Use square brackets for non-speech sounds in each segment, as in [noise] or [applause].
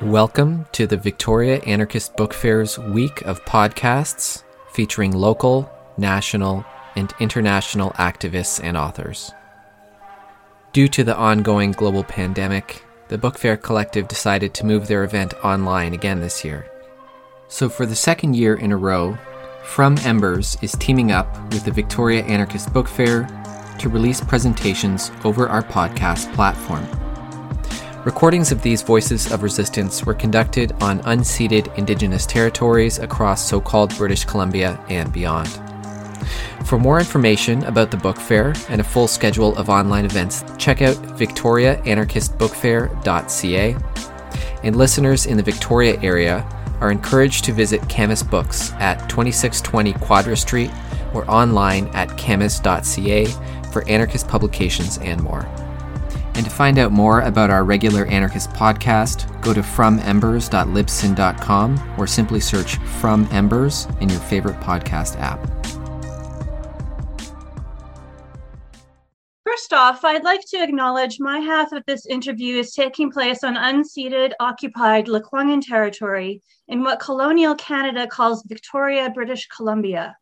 Welcome to the Victoria Anarchist Book Fair's week of podcasts featuring local, national, and international activists and authors. Due to the ongoing global pandemic, the Book Fair Collective decided to move their event online again this year. So, for the second year in a row, From Embers is teaming up with the Victoria Anarchist Book Fair to release presentations over our podcast platform. Recordings of these voices of resistance were conducted on unceded Indigenous territories across so called British Columbia and beyond. For more information about the book fair and a full schedule of online events, check out victoriaanarchistbookfair.ca. And listeners in the Victoria area are encouraged to visit Camas Books at 2620 Quadra Street or online at camas.ca for anarchist publications and more. And to find out more about our regular anarchist podcast, go to fromembers.libsyn.com or simply search From Embers in your favorite podcast app. First off, I'd like to acknowledge my half of this interview is taking place on unceded, occupied Lekwungen territory in what colonial Canada calls Victoria, British Columbia.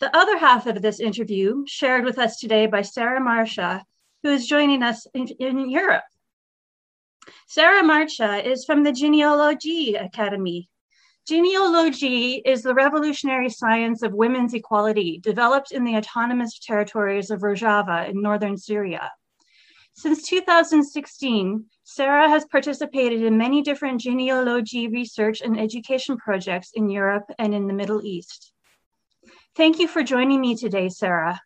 The other half of this interview, shared with us today by Sarah Marcia, who is joining us in, in Europe. Sarah Marcia is from the Jineology Academy. Jineology is the revolutionary science of women's equality developed in the autonomous territories of Rojava in northern Syria. Since 2016, Sarah has participated in many different jineology research and education projects in Europe and in the Middle East. Thank you for joining me today, Sarah.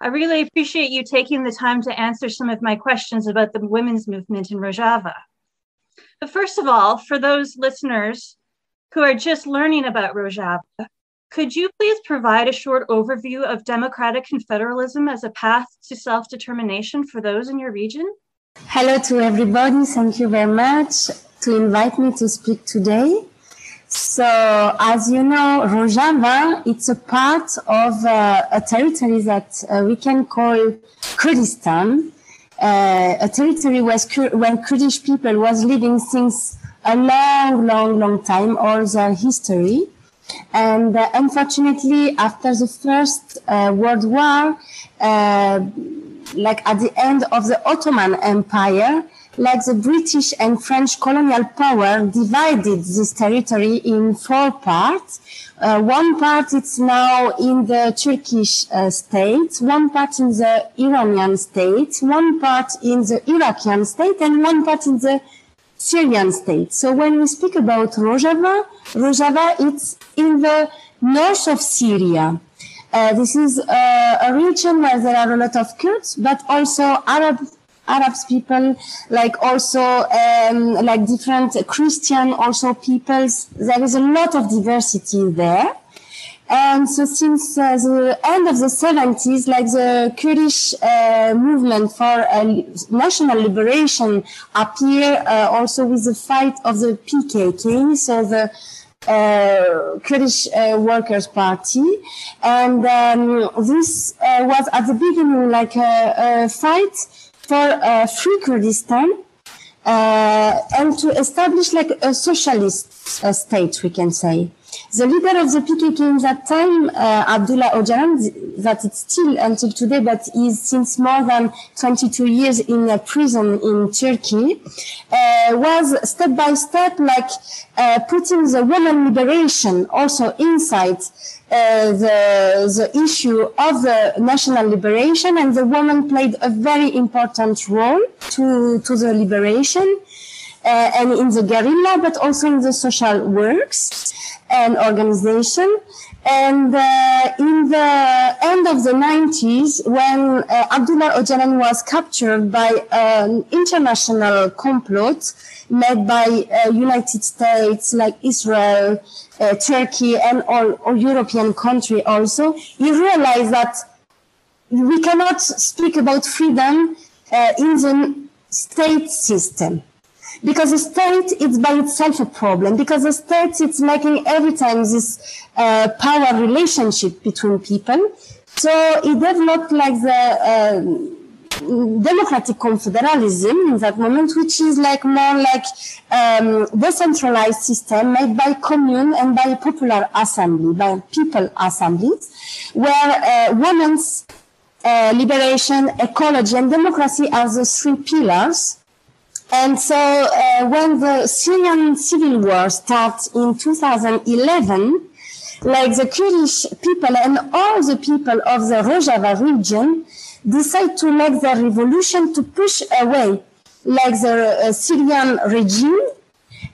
I really appreciate you taking the time to answer some of my questions about the women's movement in Rojava. But first of all, for those listeners who are just learning about Rojava, could you please provide a short overview of democratic confederalism as a path to self determination for those in your region? Hello to everybody. Thank you very much to invite me to speak today. So, as you know, Rojava, it's a part of uh, a territory that uh, we can call Kurdistan, uh, a territory where, where Kurdish people was living since a long, long, long time, all their history. And uh, unfortunately, after the First uh, World War, uh, like at the end of the Ottoman Empire, like the British and French colonial power divided this territory in four parts. Uh, one part is now in the Turkish uh, state, one part in the Iranian state, one part in the Iraqian state, and one part in the Syrian state. So when we speak about Rojava, Rojava it's in the north of Syria. Uh, this is uh, a region where there are a lot of Kurds, but also Arab Arabs people, like also um, like different Christian also peoples. There is a lot of diversity there. And so since uh, the end of the 70s, like the Kurdish uh, movement for uh, national liberation appear uh, also with the fight of the PKK, so the uh, Kurdish uh, Workers' Party. And um, this was at the beginning like a, a fight for free Kurdistan uh, and to establish like a socialist uh, state, we can say. The leader of the PKK in that time, uh, Abdullah Öcalan, that it's still until today, but is since more than 22 years in a prison in Turkey, uh, was step by step like uh, putting the women liberation also inside uh, the, the issue of the national liberation and the woman played a very important role to, to the liberation uh, and in the guerrilla, but also in the social works and organization. And uh, in the end of the 90s, when uh, Abdullah Öcalan was captured by an international complot made by uh, United States, like Israel, uh, Turkey, and all, all European country also, you realize that we cannot speak about freedom uh, in the state system because the state is by itself a problem because the state is making every time this uh, power relationship between people so it developed like the uh, democratic confederalism in that moment, which is like more like um, decentralized system made by commune and by popular assembly, by people assemblies, where uh, women's uh, liberation, ecology, and democracy are the three pillars. And so uh, when the Syrian civil war starts in 2011, like the Kurdish people and all the people of the Rojava region decide to make the revolution to push away like the uh, Syrian regime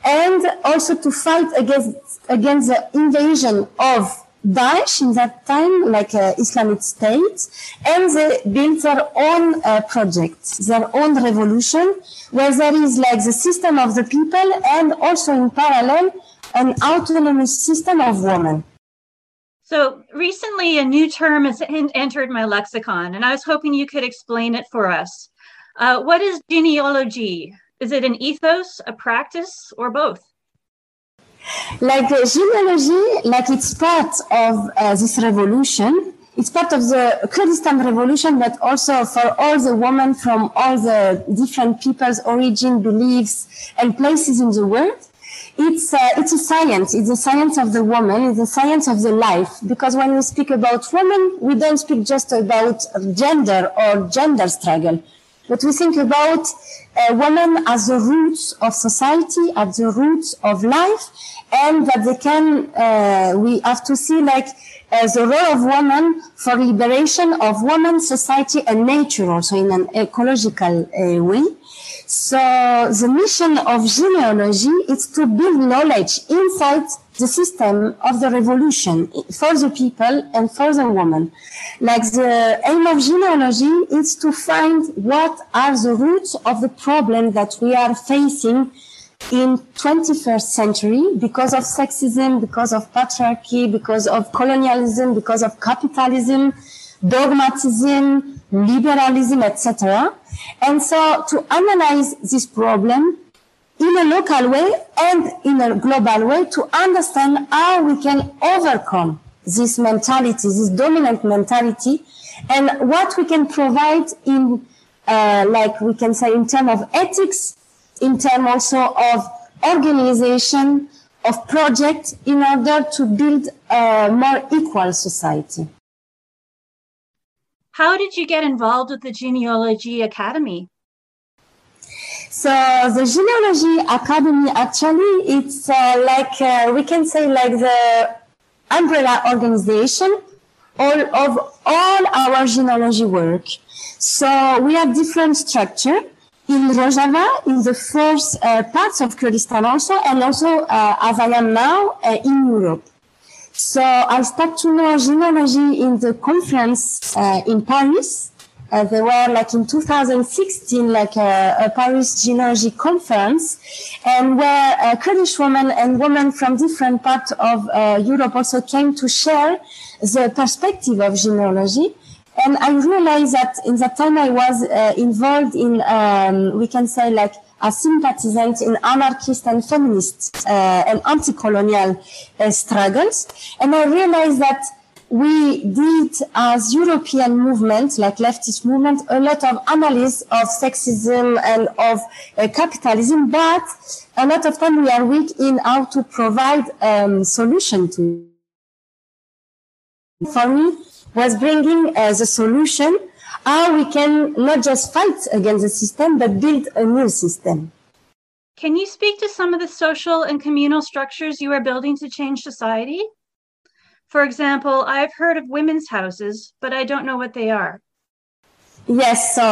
and also to fight against against the invasion of Daesh in that time, like uh, Islamic State, and they built their own uh, project, their own revolution, where there is like the system of the people and also in parallel an autonomous system of women. So recently, a new term has entered my lexicon, and I was hoping you could explain it for us. Uh, what is jineology? Is it an ethos, a practice, or both? Like uh, jineology, like it's part of uh, this revolution. It's part of the Kurdistan revolution, but also for all the women from all the different peoples, origin, beliefs, and places in the world it's a, it's a science. It's a science of the woman. It's a science of the life. Because when we speak about women, we don't speak just about gender or gender struggle, but we think about uh, women as the roots of society, at the roots of life, and that they can. Uh, we have to see like uh, the role of women for liberation of women, society, and nature, also in an ecological uh, way. So the mission of jineology is to build knowledge inside the system of the revolution for the people and for the woman. Like the aim of jineology is to find what are the roots of the problem that we are facing in 21st century because of sexism, because of patriarchy, because of colonialism, because of capitalism, dogmatism, liberalism, etc. And so to analyze this problem in a local way and in a global way to understand how we can overcome this mentality, this dominant mentality, and what we can provide in, uh, like we can say, in terms of ethics, in terms also of organization, of project, in order to build a more equal society. How did you get involved with the Jineology Academy? So the Jineology Academy actually it's uh, like uh, we can say like the umbrella organization all of all our jineology work. So we have different structure in Rojava, in the first uh, parts of Kurdistan also, and also uh, as I am now uh, in Europe. So I started to know jineology in the conference uh, in Paris. Uh, they were like in 2016, like a, a Paris jineology conference, and where uh, Kurdish women and women from different parts of uh, Europe also came to share the perspective of jineology. And I realized that in that time I was uh, involved in, um, we can say like a sympathizant in anarchist and feminist uh, and anti-colonial uh, struggles. And I realized that we did as European movement, like leftist movement, a lot of analysis of sexism and of uh, capitalism, but a lot of time we are weak in how to provide um, solution to. For me, was bringing uh, a solution how we can not just fight against the system, but build a new system. Can you speak to some of the social and communal structures you are building to change society? For example, I've heard of women's houses, but I don't know what they are. Yes, so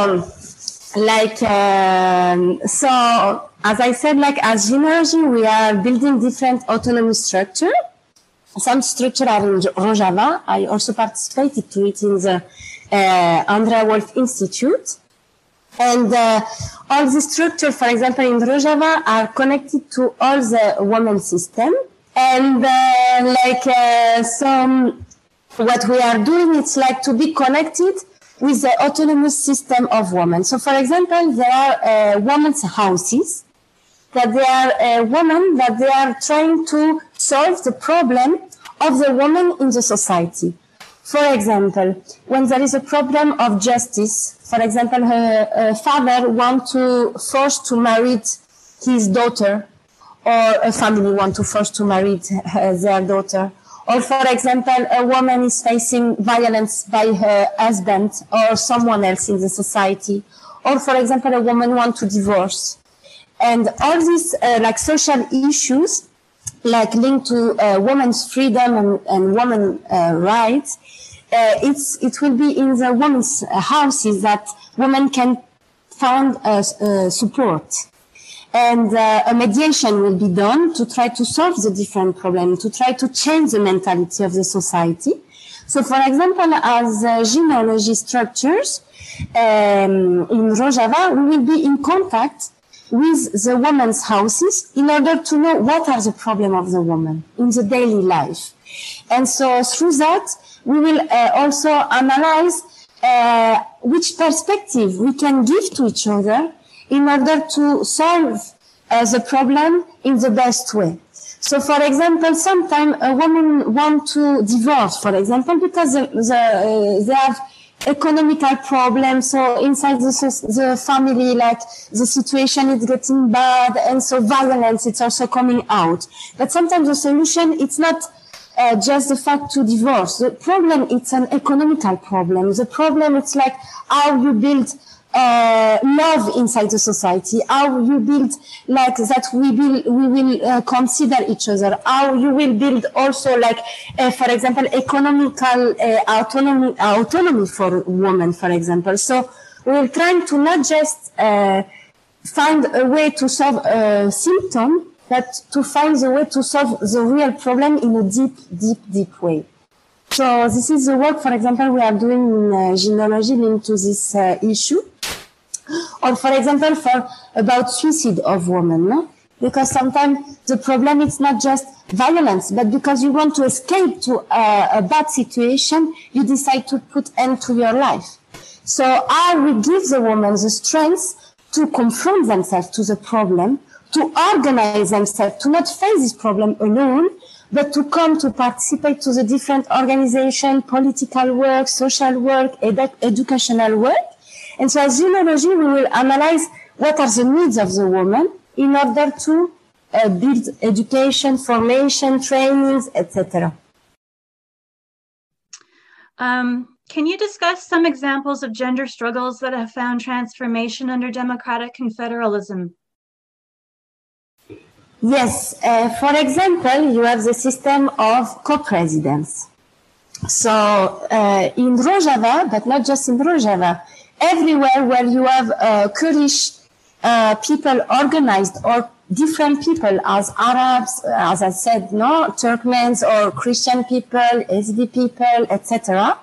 like um, so as I said, like as Jineology, we are building different autonomous structure. Some structure are in Rojava. I also participated to it in the uh, Andrea Wolf Institute. And uh, all the structure, for example, in Rojava are connected to all the women system. And uh, like uh, some, what we are doing, it's like to be connected with the autonomous system of women. So, for example, there are uh, women's houses that they are uh, women that they are trying to solve the problem of the woman in the society. For example, when there is a problem of justice, for example, her, her father want to force to marry his daughter, or a family want to force to marry their daughter, or for example, a woman is facing violence by her husband or someone else in the society, or for example, a woman want to divorce, and all these uh, like social issues, like linked to uh, women's freedom and, and women uh, rights, uh, it's it will be in the women's houses that women can find uh, uh, support and uh, a mediation will be done to try to solve the different problems, to try to change the mentality of the society. So, for example, as uh, jineology structures um, in Rojava, we will be in contact with the women's houses in order to know what are the problems of the woman in the daily life. And so through that, we will uh, also analyze uh, which perspective we can give to each other in order to solve uh, the problem in the best way. So, for example, sometimes a woman want to divorce, for example, because the, the, uh, they have economical problems. So inside the, the family, like the situation is getting bad, and so violence it's also coming out. But sometimes the solution it's not. Uh, just the fact to divorce. The problem, it's an economical problem. The problem, it's like how you build uh, love inside the society, how you build like that we will, we will uh, consider each other, how you will build also like, uh, for example, economical uh, autonomy, autonomy for women, for example. So we're trying to not just uh, find a way to solve a symptom, but to find the way to solve the real problem in a deep, deep, deep way. So this is the work, for example, we are doing in uh, jineology linked to this uh, issue. Or for example, for about suicide of women, no? Because sometimes the problem is not just violence, but because you want to escape to a, a bad situation, you decide to put end to your life. So I will give the woman the strength to confront themselves to the problem, to organize themselves, to not face this problem alone, but to come to participate to the different organization, political work, social work, edu- educational work. And so as jineology, we will analyze what are the needs of the woman in order to uh, build education, formation, trainings, etc. Um, can you discuss some examples of gender struggles that have found transformation under democratic confederalism? Yes, uh, for example, you have the system of co-presidents. So uh, in Rojava, but not just in Rojava, everywhere where you have uh, Kurdish uh, people organized or different people as Arabs, as I said, no, Turkmens or Christian people, Ezidi people, etc.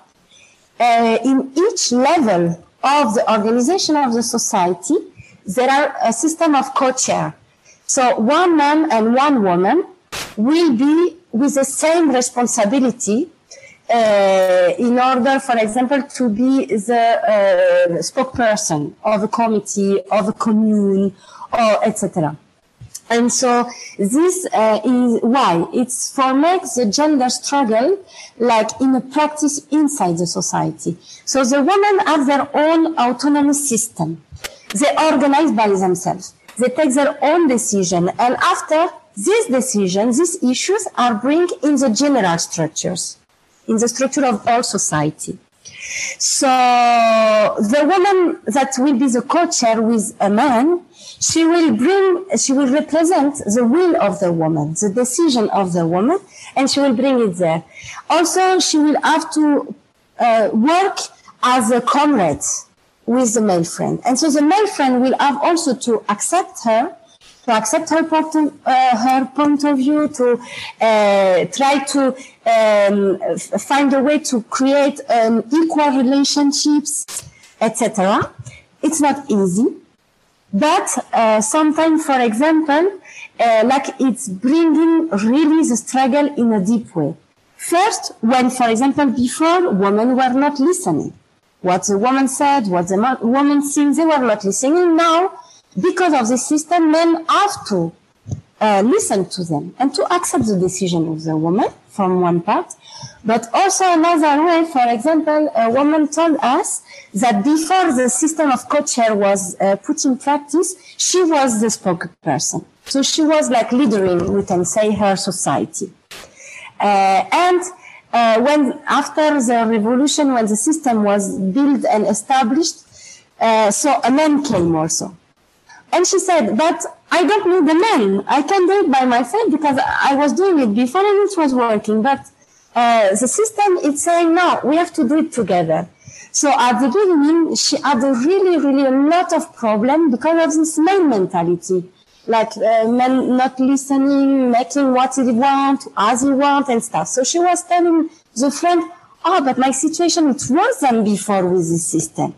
Uh, in each level of the organization of the society, there are a system of co-chair. So one man and one woman will be with the same responsibility uh, in order, for example, to be the uh, spokesperson of a committee, of a commune, or etc. And so this uh, is why it's for makes the gender struggle like in a practice inside the society. So the women have their own autonomous system. They organize by themselves. They take their own decision. And after this decision, these issues are bring in the general structures, in the structure of all society. So the woman that will be the co-chair with a man, she will bring, she will represent the will of the woman, the decision of the woman, and she will bring it there. Also, she will have to uh, work as a comrade with the male friend. And so the male friend will have also to accept her, to accept her point of, uh, her point of view, to uh, try to um, find a way to create um, equal relationships, etc. It's not easy, but uh, sometimes, for example, uh, like it's bringing really the struggle in a deep way. First, when, for example, before women were not listening what the woman said, what the woman thinks, they were not listening. Now, because of the system, men have to uh, listen to them and to accept the decision of the woman from one part. But also another way, for example, a woman told us that before the system of co-chair was uh, put in practice, she was the spokesperson. So she was like leading, we can say, her society. Uh, and uh, when after the revolution, when the system was built and established, uh, so a man came also. And she said, but I don't need a man. I can do it by myself because I was doing it before and it was working. But uh, the system is saying, no, we have to do it together. So at the beginning, she had a really, really a lot of problem because of this male mentality. Like uh, men not listening, making what he want, as he want and stuff. So she was telling the friend, oh, but my situation, it wasn't before with this system.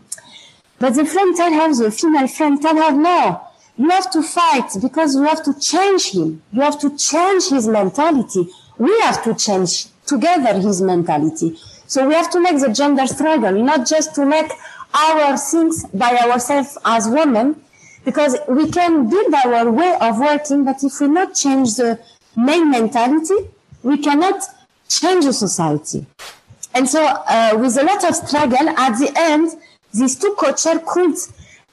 But the friend tell her, the female friend tell her, no, you have to fight because you have to change him. You have to change his mentality. We have to change together his mentality. So we have to make the gender struggle, not just to make our things by ourselves as women, because we can build our way of working, but if we not change the main mentality, we cannot change the society. And so, uh, with a lot of struggle, at the end, these two co-chairs could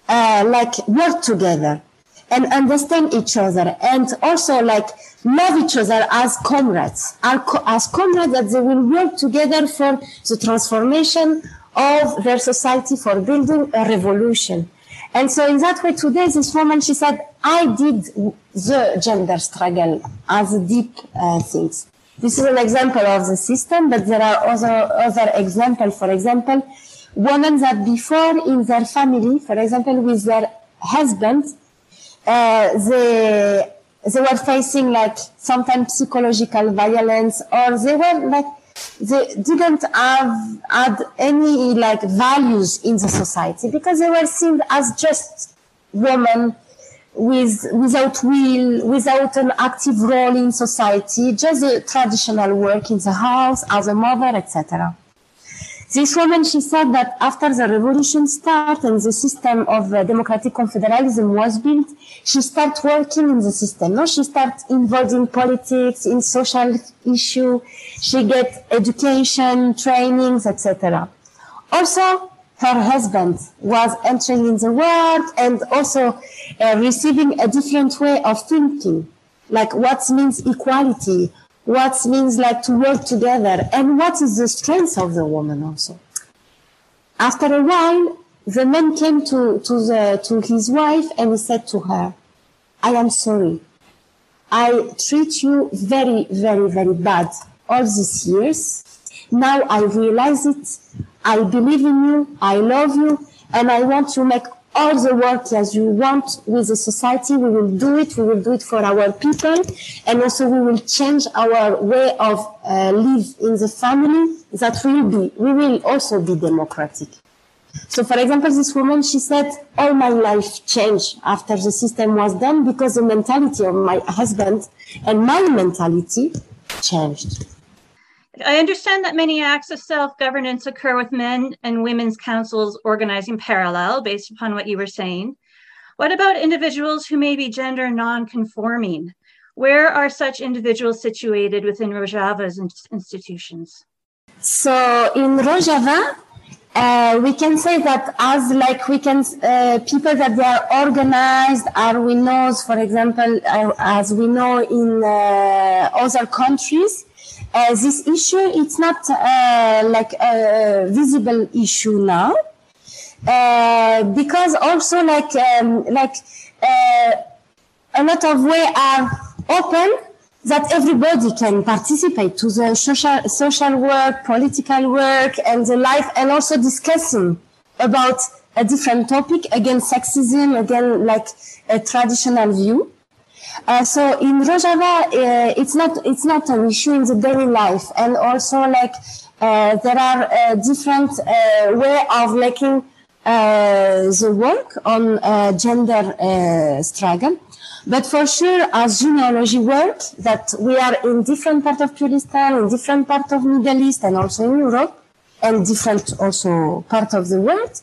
uh, like work together and understand each other and also like love each other as comrades as comrades that they will work together for the transformation of their society for building a revolution. And so in that way today this woman she said i did the gender struggle as deep uh, things. This is an example of the system but there are other other examples for example women that before in their family, for example, with their husband, uh, they they were facing like sometimes psychological violence, or they were like they didn't have had any like values in the society because they were seen as just women with without will, without an active role in society, just a traditional work in the house as a mother, etc. This woman, she said that after the revolution started and the system of uh, democratic confederalism was built, she started working in the system. No, she started involved in politics, in social issue. She get education, trainings, etc. Also, her husband was entering in the world and also uh, receiving a different way of thinking, like what means equality, what means like to work together and what is the strength of the woman also. After a while, the man came to, to, the, to his wife and he said to her, I am sorry. I treat you very, very, very bad all these years. Now I realize it. I believe in you. I love you. And I want to make all the work as you want with the society. We will do it. We will do it for our people. And also we will change our way of uh, live in the family that will be, we will also be democratic. So for example, this woman, she said, all my life changed after the system was done because the mentality of my husband and my mentality changed. I understand that many acts of self governance occur with men and women's councils organizing parallel based upon what you were saying. What about individuals who may be gender non conforming? Where are such individuals situated within Rojava's institutions? So in Rojava, uh, we can say that as like we can uh, people that they are organized are we know for example uh, as we know in uh, other countries uh, this issue it's not uh, like a visible issue now uh, because also like um, like uh, a lot of way are open that everybody can participate to the social social work, political work, and the life, and also discussing about a different topic against sexism, again like a traditional view. Uh, so in Rojava, uh, it's not it's not an issue in the daily life, and also like uh, there are uh, different uh, way of making uh, the work on gender struggle. But for sure, as jineology work, that we are in different part of Kurdistan, in different part of Middle East, and also in Europe, and different also part of the world.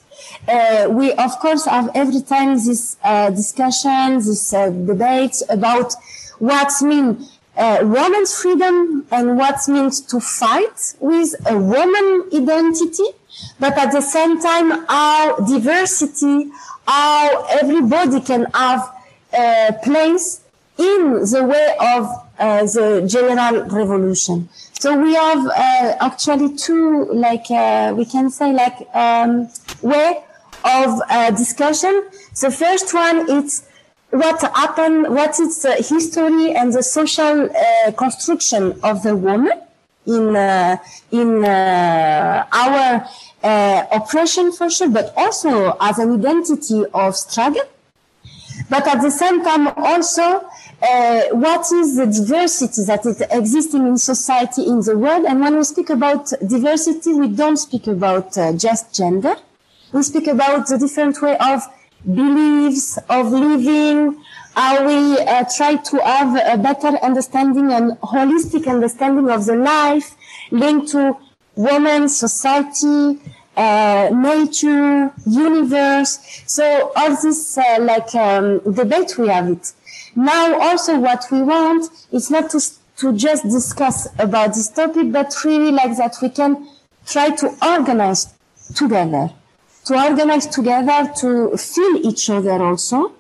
Uh, we of course have every time this uh, discussion, this uh, debate about what means uh, freedom and what means to fight with a woman identity, but at the same time, how diversity, how everybody can have a place in the way of uh, the general revolution. So we have uh, actually two, like uh, we can say, like um, way of uh, discussion. The first one is what happened, what is the history and the social uh, construction of the woman in uh, in uh, our uh, oppression for sure, but also as an identity of struggle. But at the same time, also uh, what is the diversity that is existing in society in the world? And when we speak about diversity, we don't speak about uh, just gender. We speak about the different way of beliefs, of living, how we uh, try to have a better understanding and holistic understanding of the life linked to women, society, uh, nature, universe. So all this uh, like um, debate we have it. Now also what we want is not to to just discuss about this topic, but really like that we can try to organize together to organize together to feel each other also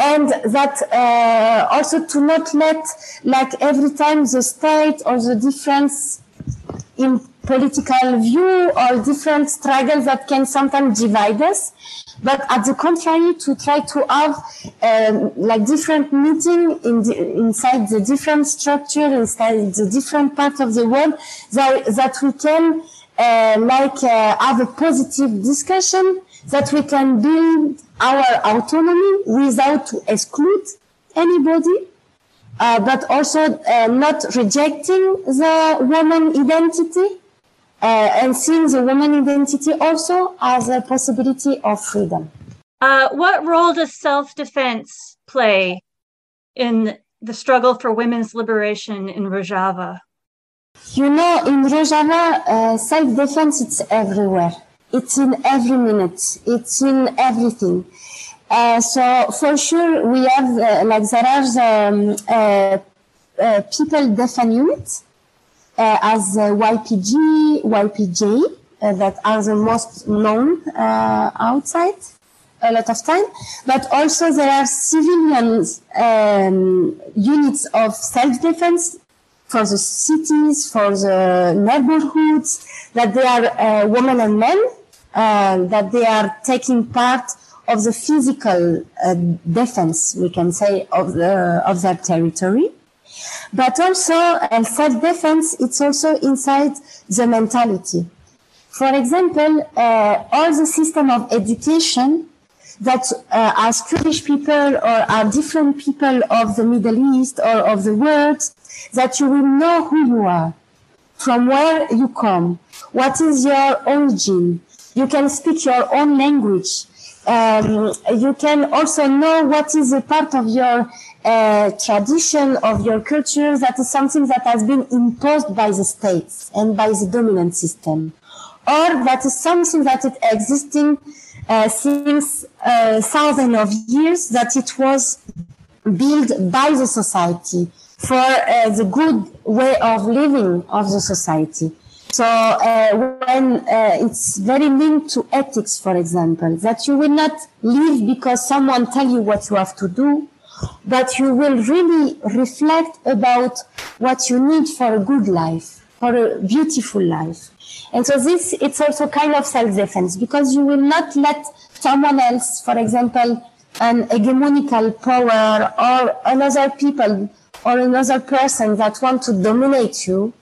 and that uh, also to not let like every time the state or the difference in political view or different struggles that can sometimes divide us. But at the contrary to try to have um, like different meeting in the, inside the different structure inside the different part of the world that, that we can uh, like uh, have a positive discussion that we can build our autonomy without to exclude anybody, uh, but also uh, not rejecting the woman identity and seeing the woman identity also as a possibility of freedom. Uh, what role does self-defense play in the struggle for women's liberation in Rojava? You know, in Rojava, uh, self-defense it's everywhere. It's in every minute. It's in everything. Uh, so for sure, we have uh, like there are um, uh, uh people defense units uh, as YPG, YPJ uh, that are the most known outside a lot of time, but also there are civilian um, units of self-defense for the cities, for the neighborhoods, that they are uh, women and men, uh, that they are taking part of the physical uh, defense, we can say, of the of their territory. But also, uh, self-defense, it's also inside the mentality. For example, uh, all the system of education that uh, as Kurdish people or are different people of the Middle East or of the world, that you will know who you are, from where you come, what is your origin. You can speak your own language. Um, you can also know what is a part of your tradition, of your culture, that is something that has been imposed by the states and by the dominant system. Or that is something that is existing uh, since uh, thousands of years, that it was built by the society for uh, the good way of living of the society. So uh, when uh, it's very linked to ethics, for example, that you will not live because someone tell you what you have to do, but you will really reflect about what you need for a good life, for a beautiful life. And so this, it's also kind of self-defense because you will not let someone else, for example, an hegemonical power or another people or another person that want to dominate you,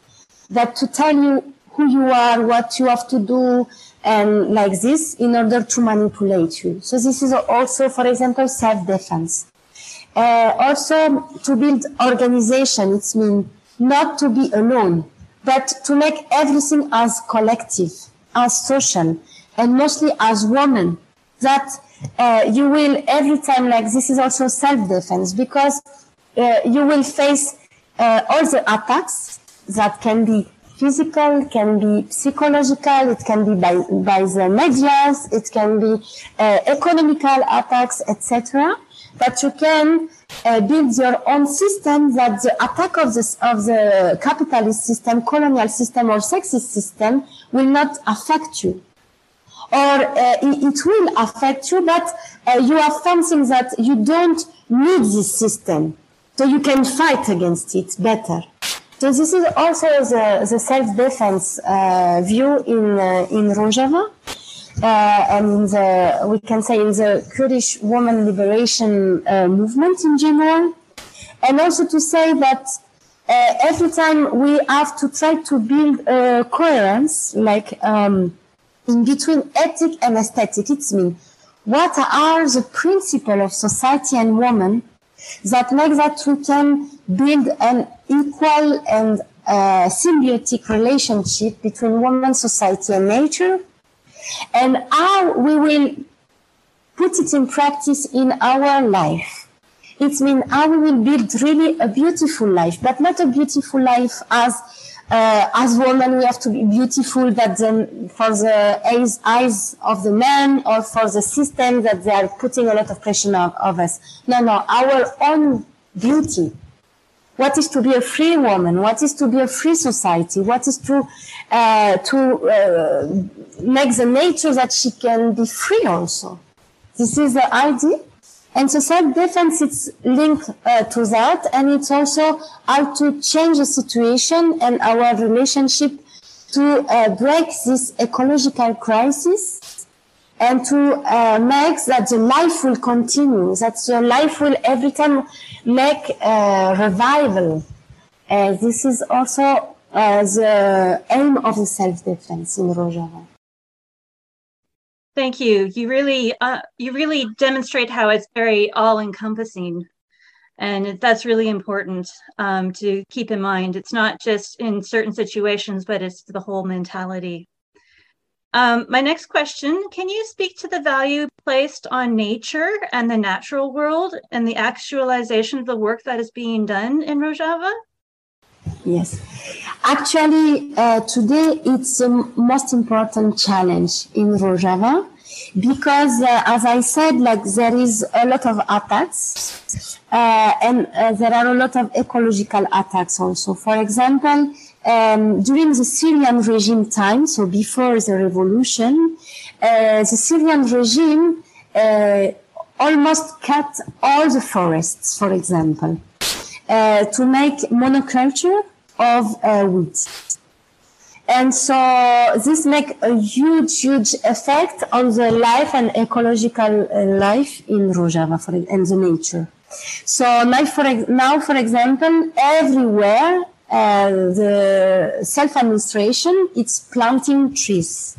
that to tell you who you are, what you have to do, and like this in order to manipulate you. So this is also, for example, self-defense. Uh, also to build organization, it means not to be alone, but to make everything as collective, as social, and mostly as woman. That uh, you will every time like this is also self-defense because uh, you will face uh, all the attacks that can be physical, can be psychological, it can be by, by the medias, it can be uh, economical attacks, etc. But you can uh, build your own system that the attack of the, of the capitalist system, colonial system, or sexist system will not affect you. Or uh, it, it, will affect you, but uh, you have something that you don't need this system. So you can fight against it better. So this is also the, the self-defense uh, view in, uh, in Rojava. Uh, and the, we can say in the Kurdish woman liberation uh, movement in general. And also to say that uh, every time we have to try to build coherence, like um, in between ethic and aesthetic, it's mean what are the principles of society and woman that make that we can build an equal and uh, symbiotic relationship between woman, society, and nature and how we will put it in practice in our life. It means how we will build really a beautiful life, but not a beautiful life as uh, as women we have to be beautiful that the, for the eyes, eyes of the men or for the system that they are putting a lot of pressure of, of us. No, no, our own beauty what is to be a free woman, what is to be a free society, what is to uh, to uh, make the nature that she can be free also. This is the idea. And so self-defense is linked uh, to that, and it's also how to change the situation and our relationship to uh, break this ecological crisis and to uh, make that the life will continue, that the life will every time make a revival. Uh, this is also uh, the aim of the self-defense in Rojava. Thank you. You really, uh, you really demonstrate how it's very all-encompassing, and that's really important um, to keep in mind. It's not just in certain situations, but it's the whole mentality. Um, my next question Can you speak to the value placed on nature and the natural world and the actualization of the work that is being done in Rojava? Yes. Actually, uh, today it's the most important challenge in Rojava because, uh, as I said, like there is a lot of attacks uh, and uh, there are a lot of ecological attacks also. For example, um, during the Syrian regime time, so before the revolution, uh, the Syrian regime uh, almost cut all the forests, for example, uh, to make monoculture of uh, wheat. And so this make a huge, huge effect on the life and ecological uh, life in Rojava for, and the nature. So now for, now, for example, everywhere the self-administration, it's planting trees.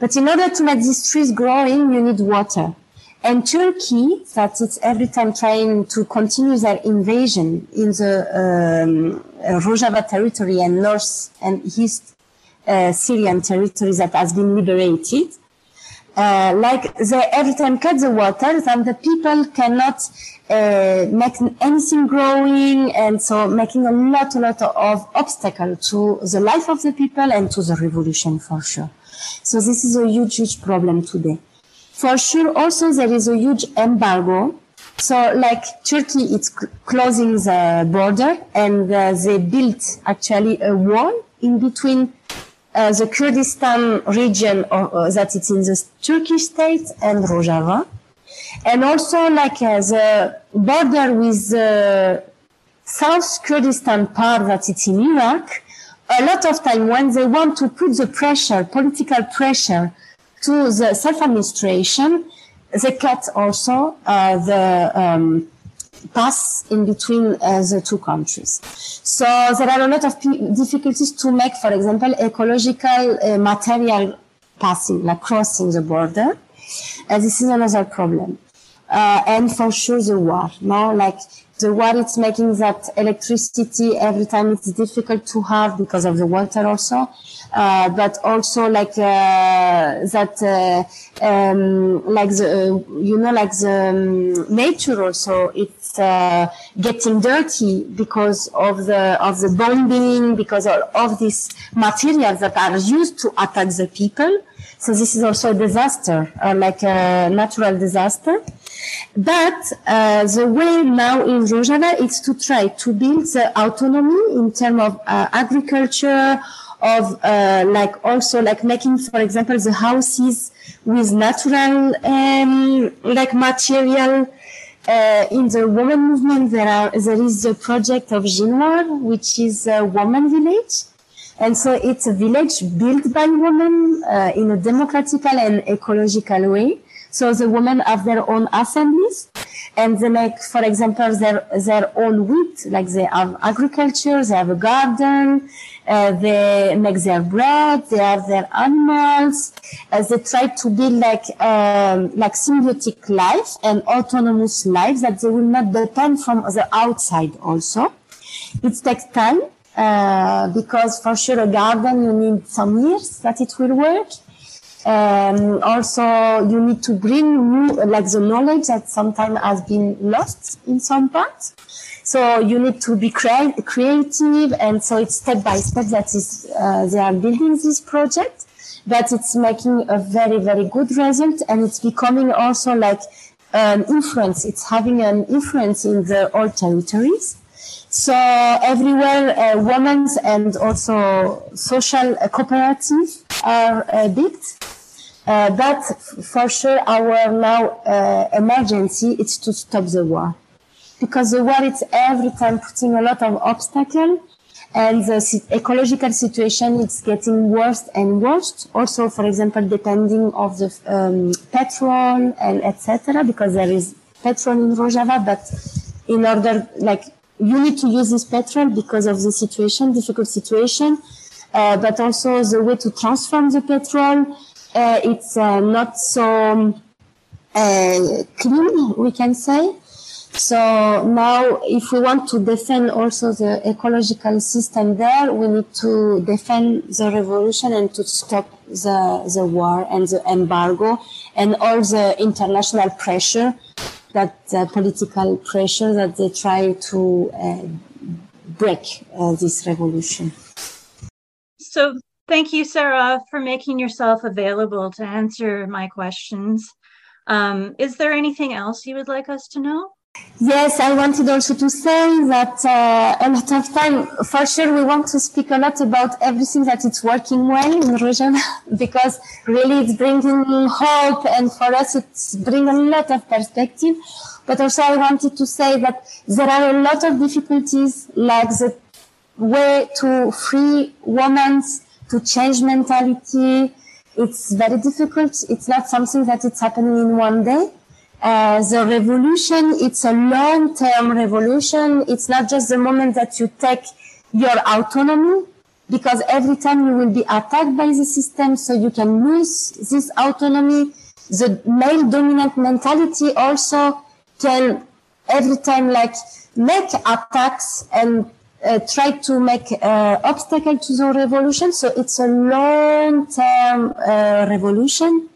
But in order to make these trees growing, you need water. And Turkey, that it's every time trying to continue their invasion in the um, Rojava territory and north and east uh, Syrian territory that has been liberated, uh, like they every time cut the water, then the people cannot uh, make anything growing, and so making a lot, a lot of obstacle to the life of the people and to the revolution for sure. So this is a huge, huge problem today. For sure, also there is a huge embargo. So like Turkey, it's closing the border, and uh, they built actually a wall in between uh, the Kurdistan region uh, that it's in the Turkish state and Rojava. And also like uh, the border with the South Kurdistan part that it's in Iraq, a lot of time when they want to put the pressure, political pressure to the self-administration, they cut also uh, the um, pass in between uh, the two countries. So there are a lot of difficulties to make, for example, ecological uh, material passing, like crossing the border. Uh, this is another problem. Uh, and for sure the war, no, like the war it's making that electricity every time it's difficult to have because of the water also. Uh, but also like uh, that uh, um, like the uh, you know like the um, nature also it's uh, getting dirty because of the of the bombing because of, of these materials that are used to attack the people. So this is also a disaster uh, like a natural disaster But uh, the way now in Rojava is to try to build the autonomy in terms of uh, agriculture, of uh, like also like making, for example, the houses with natural um, like material. Uh, in the women movement, there are there is the project of Jinwar, which is a woman village, and so it's a village built by women uh, in a democratical and ecological way. So the women have their own assemblies and they make, for example, their, their own wheat, like they have agriculture, they have a garden, uh, they make their bread, they have their animals, uh, they try to build like, um, like symbiotic life and autonomous lives that they will not depend from the outside also. It takes time, uh, because for sure a garden you need some years that it will work. Um, also, you need to bring new, like the knowledge that sometimes has been lost in some parts. So you need to be crea- creative, and so it's step by step that is uh, they are building this project. But it's making a very very good result, and it's becoming also like an influence. It's having an influence in the all territories. So everywhere, uh, women's and also social uh, cooperative are uh, big. Uh, but for sure, our now uh, emergency is to stop the war, because the war is every time putting a lot of obstacle, and the ecological situation is getting worse and worse. Also, for example, depending of the um, petrol and etc. Because there is petrol in Rojava, but in order like you need to use this petrol because of the situation, difficult situation, uh, but also the way to transform the petrol uh, it's uh, not so uh, clean, we can say. So now, if we want to defend also the ecological system there, we need to defend the revolution and to stop the, the war and the embargo and all the international pressure that uh, political pressure that they try to uh, break uh, this revolution. So Thank you, Sarah, for making yourself available to answer my questions. Um, is there anything else you would like us to know? Yes, I wanted also to say that uh, a lot of time, for sure, we want to speak a lot about everything that it's working well in Rojava [laughs] because really it's bringing hope and for us it's bringing a lot of perspective. But also I wanted to say that there are a lot of difficulties like the way to free women's to change mentality. It's very difficult. It's not something that it's happening in one day. Uh, the revolution, it's a long-term revolution. It's not just the moment that you take your autonomy, because every time you will be attacked by the system, so you can lose this autonomy. The male dominant mentality also can every time like make attacks and uh, try to make uh, obstacle to the revolution. So it's a long-term uh, revolution.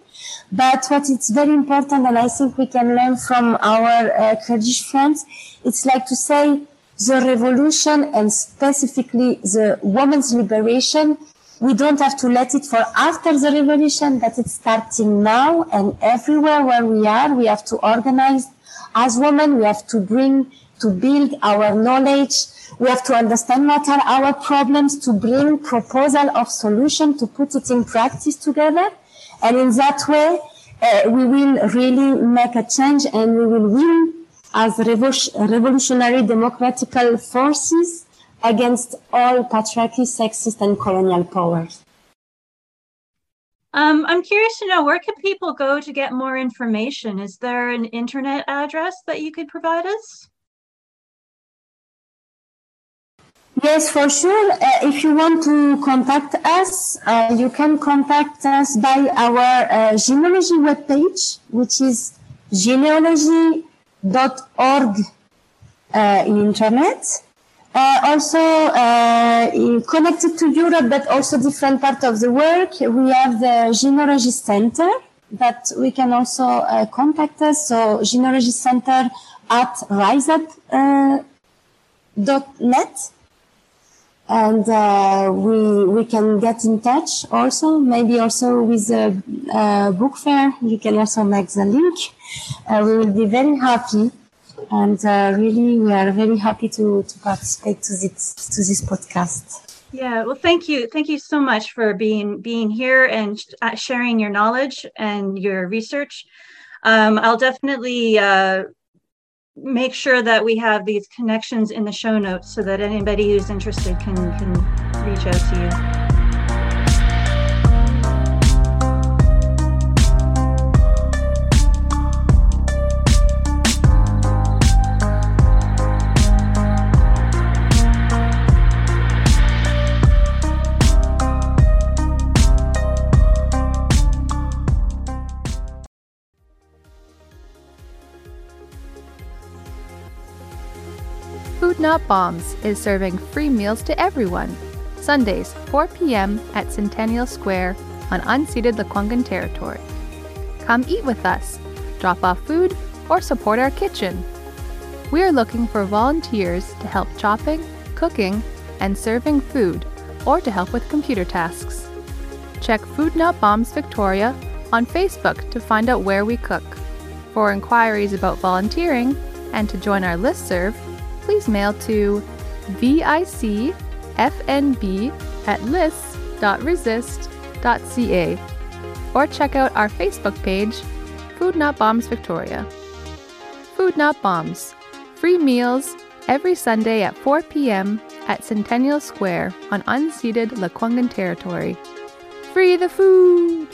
But what is very important, and I think we can learn from our uh, Kurdish friends, it's like to say the revolution and specifically the women's liberation. We don't have to let it for after the revolution, but it's starting now and everywhere where we are, we have to organize as women. We have to bring to build our knowledge, we have to understand what are our problems to bring proposal of solution to put it in practice together. And in that way, uh, we will really make a change and we will win as revolutionary democratical forces against all patriarchy, sexist, and colonial powers. Um, I'm curious to know where can people go to get more information? Is there an internet address that you could provide us? Yes, for sure. Uh, if you want to contact us, uh, you can contact us by our uh, jineology webpage, which is jineoloji.org uh, in internet. Uh, also uh, connected to Europe, but also different part of the work. We have the Jineology Center that we can also contact us. So Jineology Center at riseup.net and uh, we we can get in touch also maybe also with the uh, book fair you can also make the link uh, we will be very happy. And uh, really, we are very happy to, to participate to this to this podcast. Yeah, well, thank you, thank you so much for being being here and uh, sharing your knowledge and your research. Um, I'll definitely uh, make sure that we have these connections in the show notes so that anybody who's interested can can reach out to you. Food Not Bombs is serving free meals to everyone. Sundays, 4 p.m. at Centennial Square on unceded Lekwungen territory. Come eat with us, drop off food, or support our kitchen. We are looking for volunteers to help chopping, cooking, and serving food, or to help with computer tasks. Check Food Not Bombs Victoria on Facebook to find out where we cook. For inquiries about volunteering and to join our listserv, please mail to vicfnb at lists.resist.ca or check out our Facebook page, Food Not Bombs Victoria. Food Not Bombs, free meals every Sunday at 4 p.m. at Centennial Square on unceded Lekwungen territory. Free the food!